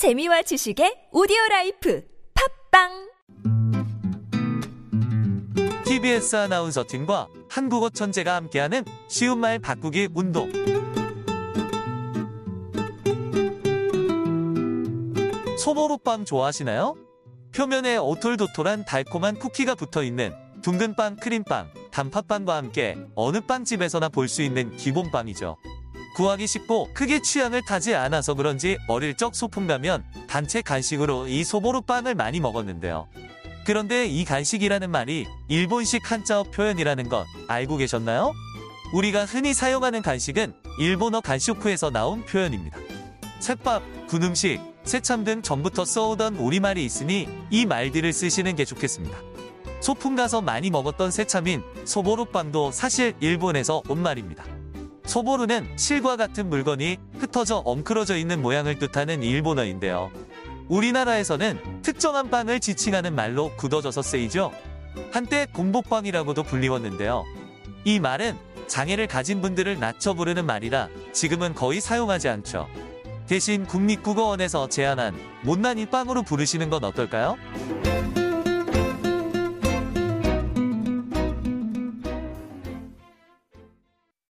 재미와 지식의 오디오 라이프 팟빵 TBS 아나운서 팀과 한국어 천재가 함께하는 쉬운 말 바꾸기 운동. 소보루빵 좋아하시나요? 표면에 오톨도톨한 달콤한 쿠키가 붙어 있는 둥근빵, 크림빵, 단팥빵과 함께 어느 빵집에서나 볼 수 있는 기본빵이죠. 구하기 쉽고 크게 취향을 타지 않아서 그런지 어릴 적 소풍 가면 단체 간식으로 이 소보루빵을 많이 먹었는데요. 그런데 이 간식이라는 말이 일본식 한자어 표현이라는 것 알고 계셨나요? 우리가 흔히 사용하는 간식은 일본어 간쇼쿠에서 나온 표현입니다. 셋밥, 군음식, 새참 등 전부터 써오던 우리말이 있으니 이 말들을 쓰시는 게 좋겠습니다. 소풍 가서 많이 먹었던 새참인 소보루빵도 사실 일본에서 온 말입니다. 소보루는 실과 같은 물건이 흩어져 엉클어져 있는 모양을 뜻하는 일본어인데요. 우리나라에서는 특정한 빵을 지칭하는 말로 굳어져서 쓰이죠. 한때 공복빵이라고도 불리웠는데요. 이 말은 장애를 가진 분들을 낮춰 부르는 말이라 지금은 거의 사용하지 않죠. 대신 국립국어원에서 제안한 못난 이 빵으로 부르시는 건 어떨까요?